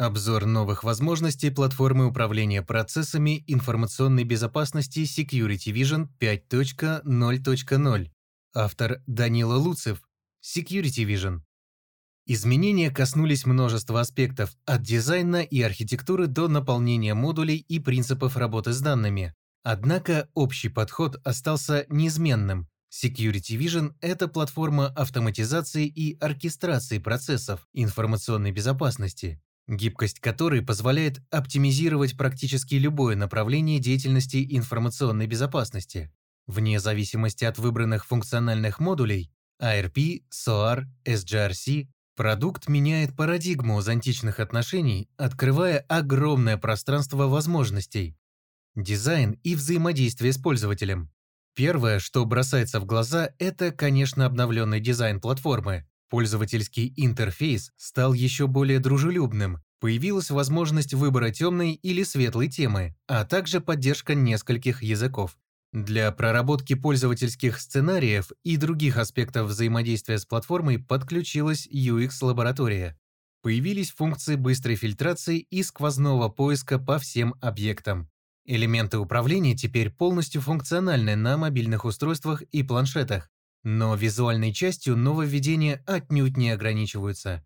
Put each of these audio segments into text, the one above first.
Обзор новых возможностей платформы управления процессами информационной безопасности Security Vision 5.0.0. Автор Данила Луцев. Security Vision. Изменения коснулись множества аспектов, от дизайна и архитектуры до наполнения модулей и принципов работы с данными. Однако общий подход остался неизменным. Security Vision – это платформа автоматизации и оркестрации процессов информационной безопасности, гибкость которой позволяет оптимизировать практически любое направление деятельности информационной безопасности, вне зависимости от выбранных функциональных модулей ARP, SOAR, SGRC, продукт меняет парадигму из отношений, открывая огромное пространство возможностей. Дизайн и взаимодействие с пользователем. Первое, что бросается в глаза, это, конечно, обновленный дизайн платформы. Пользовательский интерфейс стал еще более дружелюбным, появилась возможность выбора темной или светлой темы, а также поддержка нескольких языков. Для проработки пользовательских сценариев и других аспектов взаимодействия с платформой подключилась UX-лаборатория. Появились функции быстрой фильтрации и сквозного поиска по всем объектам. Элементы управления теперь полностью функциональны на мобильных устройствах и планшетах, но визуальной частью нововведения отнюдь не ограничиваются.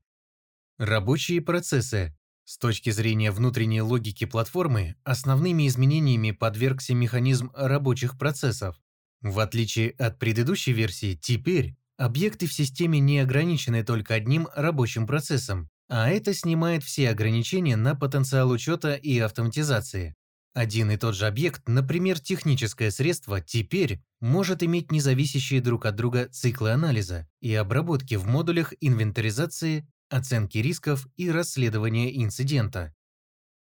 Рабочие процессы. С точки зрения внутренней логики платформы, основными изменениями подвергся механизм рабочих процессов. В отличие от предыдущей версии, теперь объекты в системе не ограничены только одним рабочим процессом, а это снимает все ограничения на потенциал учета и автоматизации. Один и тот же объект, например, техническое средство, теперь может иметь независящие друг от друга циклы анализа и обработки в модулях инвентаризации, оценки рисков и расследования инцидента.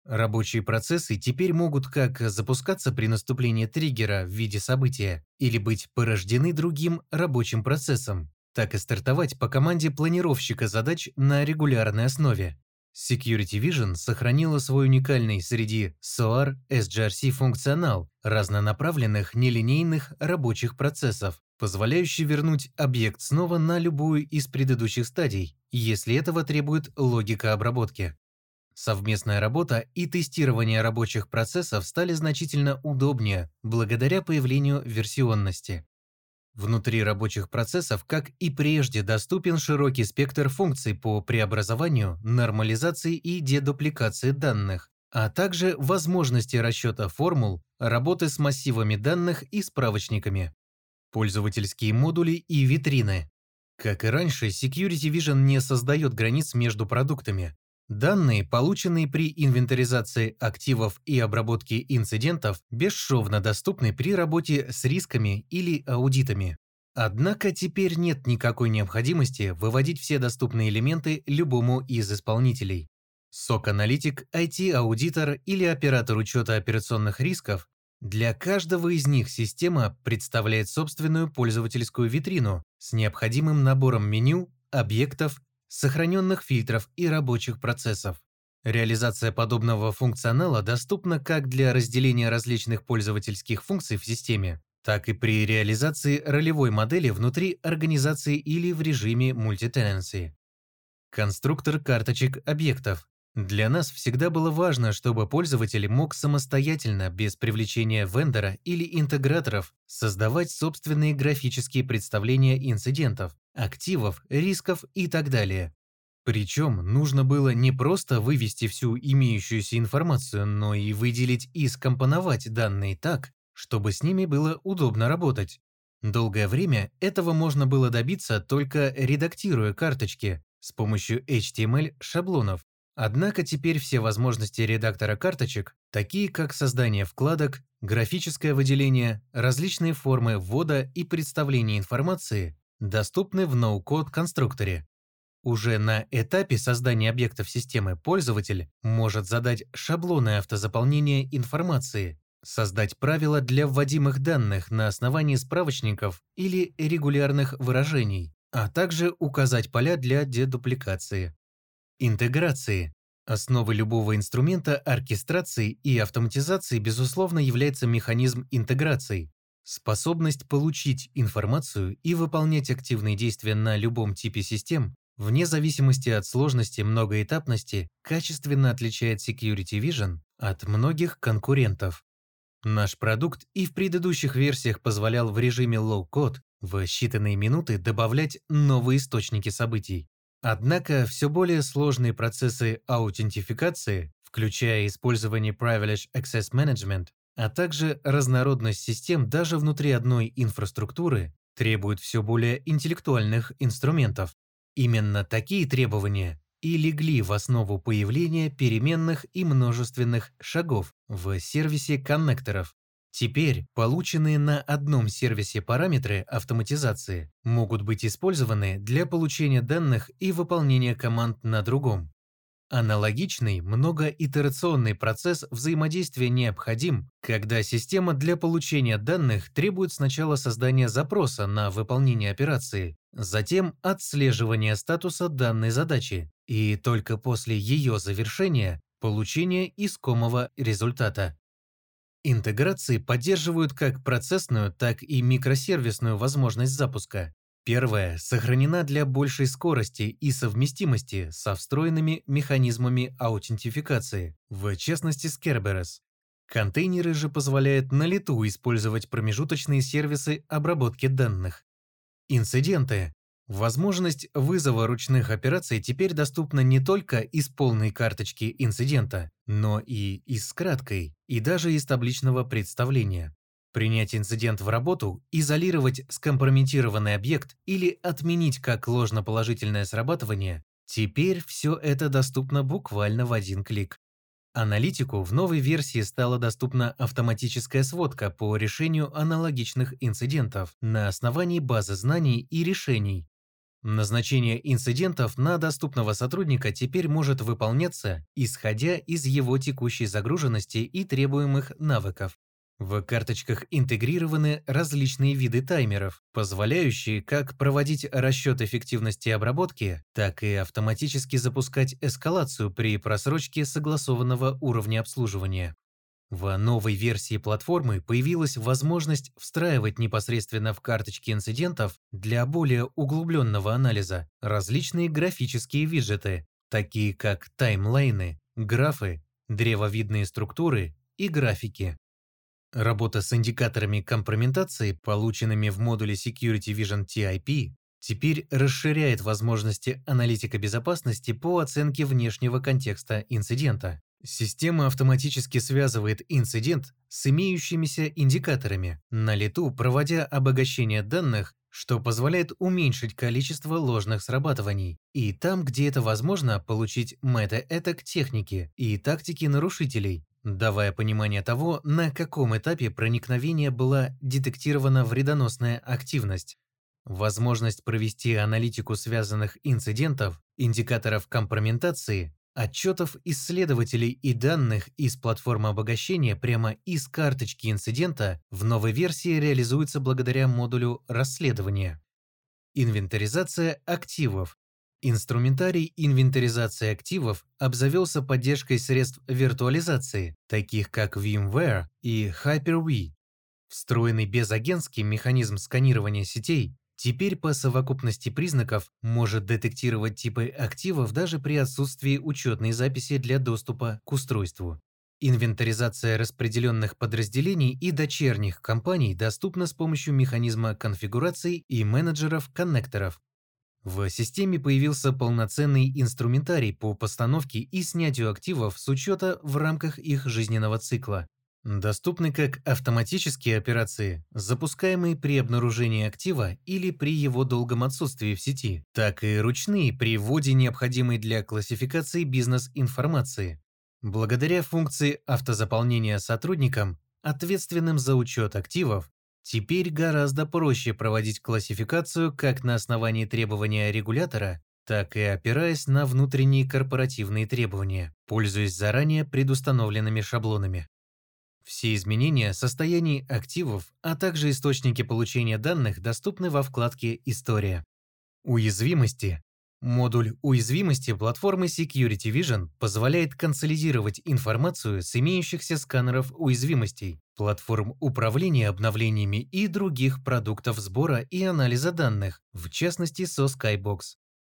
Рабочие процессы теперь могут как запускаться при наступлении триггера в виде события или быть порождены другим рабочим процессом, так и стартовать по команде планировщика задач на регулярной основе. Security Vision сохранила свой уникальный среди SOAR SGRC функционал разнонаправленных нелинейных рабочих процессов, позволяющий вернуть объект снова на любую из предыдущих стадий, если этого требует логика обработки. Совместная работа и тестирование рабочих процессов стали значительно удобнее благодаря появлению версионности. Внутри рабочих процессов, как и прежде, доступен широкий спектр функций по преобразованию, нормализации и дедупликации данных, а также возможности расчета формул, работы с массивами данных и справочниками, пользовательские модули и витрины. Как и раньше, Security Vision не создает границ между продуктами, Данные, полученные при инвентаризации активов и обработке инцидентов, бесшовно доступны при работе с рисками или аудитами. Однако теперь нет никакой необходимости выводить все доступные элементы любому из исполнителей. SOC-аналитик, IT-аудитор или оператор учета операционных рисков для каждого из них система представляет собственную пользовательскую витрину с необходимым набором меню, объектов сохраненных фильтров и рабочих процессов. Реализация подобного функционала доступна как для разделения различных пользовательских функций в системе, так и при реализации ролевой модели внутри организации или в режиме мультитенанции. Конструктор карточек объектов. Для нас всегда было важно, чтобы пользователь мог самостоятельно, без привлечения вендора или интеграторов, создавать собственные графические представления инцидентов, активов, рисков и так далее. Причем нужно было не просто вывести всю имеющуюся информацию, но и выделить и скомпоновать данные так, чтобы с ними было удобно работать. Долгое время этого можно было добиться только редактируя карточки с помощью HTML-шаблонов, Однако теперь все возможности редактора карточек, такие как создание вкладок, графическое выделение, различные формы ввода и представления информации, доступны в ноу-код конструкторе. Уже на этапе создания объектов системы пользователь может задать шаблоны автозаполнения информации, создать правила для вводимых данных на основании справочников или регулярных выражений, а также указать поля для дедупликации. Интеграции. Основой любого инструмента оркестрации и автоматизации, безусловно, является механизм интеграции. Способность получить информацию и выполнять активные действия на любом типе систем, вне зависимости от сложности многоэтапности, качественно отличает Security Vision от многих конкурентов. Наш продукт и в предыдущих версиях позволял в режиме low-code в считанные минуты добавлять новые источники событий. Однако все более сложные процессы аутентификации, включая использование Privileged Access Management, а также разнородность систем даже внутри одной инфраструктуры, требуют все более интеллектуальных инструментов. Именно такие требования и легли в основу появления переменных и множественных шагов в сервисе коннекторов. Теперь полученные на одном сервисе параметры автоматизации могут быть использованы для получения данных и выполнения команд на другом. Аналогичный многоитерационный процесс взаимодействия необходим, когда система для получения данных требует сначала создания запроса на выполнение операции, затем отслеживания статуса данной задачи и только после ее завершения получения искомого результата. Интеграции поддерживают как процессную, так и микросервисную возможность запуска. Первая сохранена для большей скорости и совместимости со встроенными механизмами аутентификации, в частности с Kerberos. Контейнеры же позволяют на лету использовать промежуточные сервисы обработки данных. Инциденты. Возможность вызова ручных операций теперь доступна не только из полной карточки инцидента, но и из краткой, и даже из табличного представления. Принять инцидент в работу, изолировать скомпрометированный объект или отменить как ложноположительное срабатывание – теперь все это доступно буквально в один клик. Аналитику в новой версии стала доступна автоматическая сводка по решению аналогичных инцидентов на основании базы знаний и решений. Назначение инцидентов на доступного сотрудника теперь может выполняться, исходя из его текущей загруженности и требуемых навыков. В карточках интегрированы различные виды таймеров, позволяющие как проводить расчет эффективности обработки, так и автоматически запускать эскалацию при просрочке согласованного уровня обслуживания. В новой версии платформы появилась возможность встраивать непосредственно в карточки инцидентов для более углубленного анализа различные графические виджеты, такие как таймлайны, графы, древовидные структуры и графики. Работа с индикаторами компрометации, полученными в модуле Security Vision TIP, теперь расширяет возможности аналитика безопасности по оценке внешнего контекста инцидента. Система автоматически связывает инцидент с имеющимися индикаторами, на лету проводя обогащение данных, что позволяет уменьшить количество ложных срабатываний, и там, где это возможно, получить мета-этак техники и тактики нарушителей, давая понимание того, на каком этапе проникновения была детектирована вредоносная активность. Возможность провести аналитику связанных инцидентов, индикаторов компрометации, отчетов исследователей и данных из платформы обогащения прямо из карточки инцидента в новой версии реализуется благодаря модулю расследования. Инвентаризация активов Инструментарий инвентаризации активов обзавелся поддержкой средств виртуализации, таких как VMware и Hyper-V. Встроенный безагентский механизм сканирования сетей теперь по совокупности признаков может детектировать типы активов даже при отсутствии учетной записи для доступа к устройству. Инвентаризация распределенных подразделений и дочерних компаний доступна с помощью механизма конфигураций и менеджеров коннекторов, в системе появился полноценный инструментарий по постановке и снятию активов с учета в рамках их жизненного цикла. Доступны как автоматические операции, запускаемые при обнаружении актива или при его долгом отсутствии в сети, так и ручные при вводе необходимой для классификации бизнес-информации. Благодаря функции автозаполнения сотрудникам, ответственным за учет активов, Теперь гораздо проще проводить классификацию как на основании требования регулятора, так и опираясь на внутренние корпоративные требования, пользуясь заранее предустановленными шаблонами. Все изменения состояний активов, а также источники получения данных доступны во вкладке «История». Уязвимости Модуль уязвимости платформы Security Vision позволяет консолидировать информацию с имеющихся сканеров уязвимостей, платформ управления обновлениями и других продуктов сбора и анализа данных, в частности со Skybox.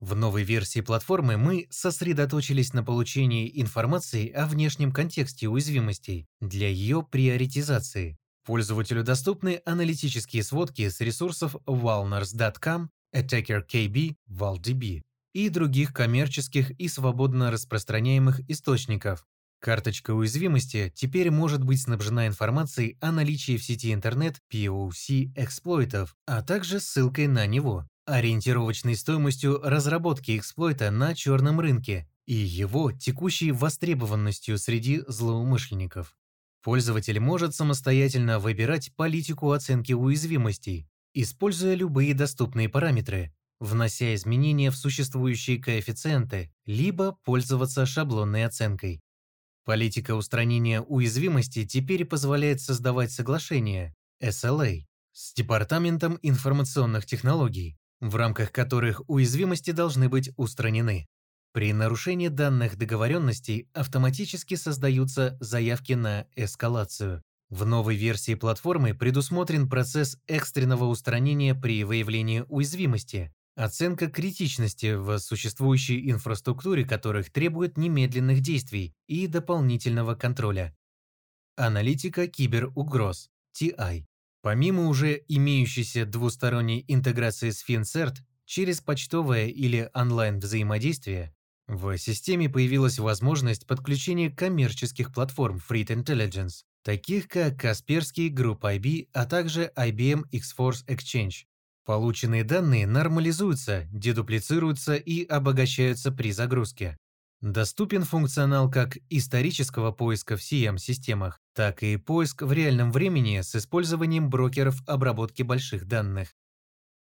В новой версии платформы мы сосредоточились на получении информации о внешнем контексте уязвимостей для ее приоритизации. Пользователю доступны аналитические сводки с ресурсов walners.com, AttackerKB, ValDB и других коммерческих и свободно распространяемых источников. Карточка уязвимости теперь может быть снабжена информацией о наличии в сети интернет POC эксплойтов, а также ссылкой на него, ориентировочной стоимостью разработки эксплойта на черном рынке и его текущей востребованностью среди злоумышленников. Пользователь может самостоятельно выбирать политику оценки уязвимостей, используя любые доступные параметры, внося изменения в существующие коэффициенты, либо пользоваться шаблонной оценкой. Политика устранения уязвимости теперь позволяет создавать соглашения SLA с Департаментом информационных технологий, в рамках которых уязвимости должны быть устранены. При нарушении данных договоренностей автоматически создаются заявки на эскалацию. В новой версии платформы предусмотрен процесс экстренного устранения при выявлении уязвимости, оценка критичности в существующей инфраструктуре которых требует немедленных действий и дополнительного контроля. Аналитика киберугроз, TI. Помимо уже имеющейся двусторонней интеграции с FinCert через почтовое или онлайн взаимодействие, в системе появилась возможность подключения коммерческих платформ Threat Intelligence, таких как Касперский Group IB, а также IBM X-Force Exchange. Полученные данные нормализуются, дедуплицируются и обогащаются при загрузке. Доступен функционал как исторического поиска в CM-системах, так и поиск в реальном времени с использованием брокеров обработки больших данных.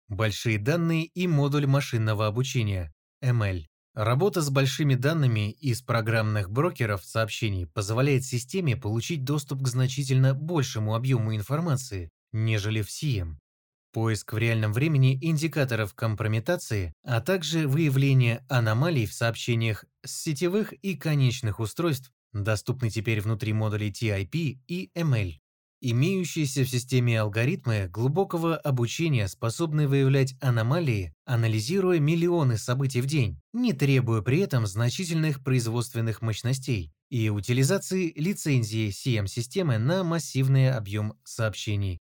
Большие данные и модуль машинного обучения ML. Работа с большими данными из программных брокеров сообщений позволяет системе получить доступ к значительно большему объему информации, нежели в CM. Поиск в реальном времени индикаторов компрометации, а также выявление аномалий в сообщениях с сетевых и конечных устройств доступны теперь внутри модулей TIP и ML. Имеющиеся в системе алгоритмы глубокого обучения способны выявлять аномалии, анализируя миллионы событий в день, не требуя при этом значительных производственных мощностей и утилизации лицензии CM-системы на массивный объем сообщений.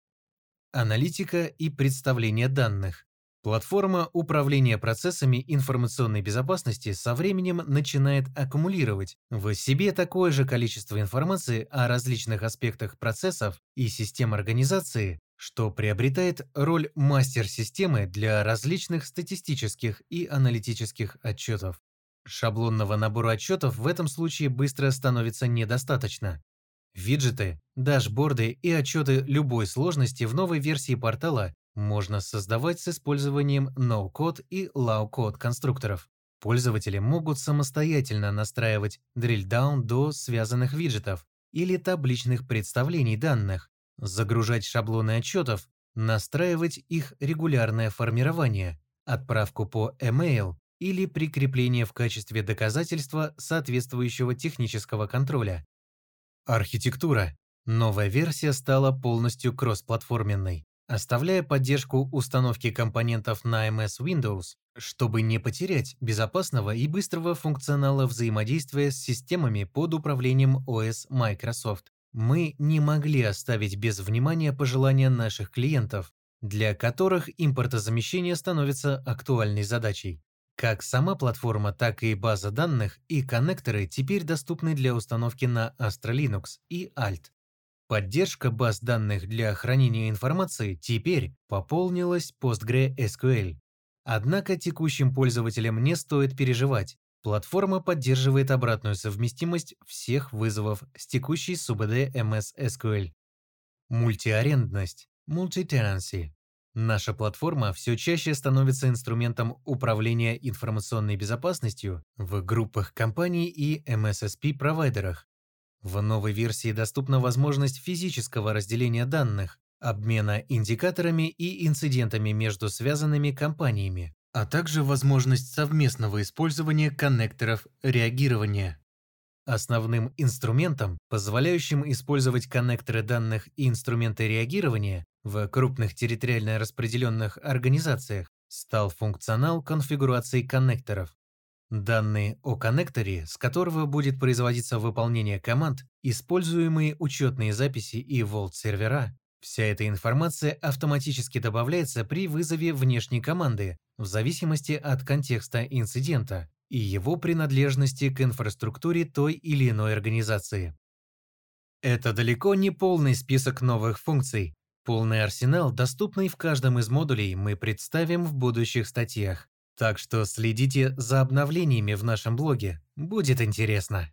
Аналитика и представление данных. Платформа управления процессами информационной безопасности со временем начинает аккумулировать в себе такое же количество информации о различных аспектах процессов и систем организации, что приобретает роль мастер-системы для различных статистических и аналитических отчетов. Шаблонного набора отчетов в этом случае быстро становится недостаточно. Виджеты, дашборды и отчеты любой сложности в новой версии портала можно создавать с использованием no-code и low-code конструкторов. Пользователи могут самостоятельно настраивать drill-down до связанных виджетов или табличных представлений данных, загружать шаблоны отчетов, настраивать их регулярное формирование, отправку по email или прикрепление в качестве доказательства соответствующего технического контроля. Архитектура. Новая версия стала полностью кроссплатформенной оставляя поддержку установки компонентов на MS Windows, чтобы не потерять безопасного и быстрого функционала взаимодействия с системами под управлением OS Microsoft. Мы не могли оставить без внимания пожелания наших клиентов, для которых импортозамещение становится актуальной задачей. Как сама платформа, так и база данных и коннекторы теперь доступны для установки на Astra Linux и Alt. Поддержка баз данных для хранения информации теперь пополнилась PostgreSQL. Однако текущим пользователям не стоит переживать. Платформа поддерживает обратную совместимость всех вызовов с текущей SUBD MS SQL. Мультиарендность, multi-tenancy. Наша платформа все чаще становится инструментом управления информационной безопасностью в группах компаний и MSSP-провайдерах, в новой версии доступна возможность физического разделения данных, обмена индикаторами и инцидентами между связанными компаниями, а также возможность совместного использования коннекторов реагирования. Основным инструментом, позволяющим использовать коннекторы данных и инструменты реагирования в крупных территориально распределенных организациях, стал функционал конфигурации коннекторов. Данные о коннекторе, с которого будет производиться выполнение команд, используемые учетные записи и Vault-сервера, вся эта информация автоматически добавляется при вызове внешней команды в зависимости от контекста инцидента и его принадлежности к инфраструктуре той или иной организации. Это далеко не полный список новых функций. Полный арсенал, доступный в каждом из модулей, мы представим в будущих статьях. Так что следите за обновлениями в нашем блоге, будет интересно.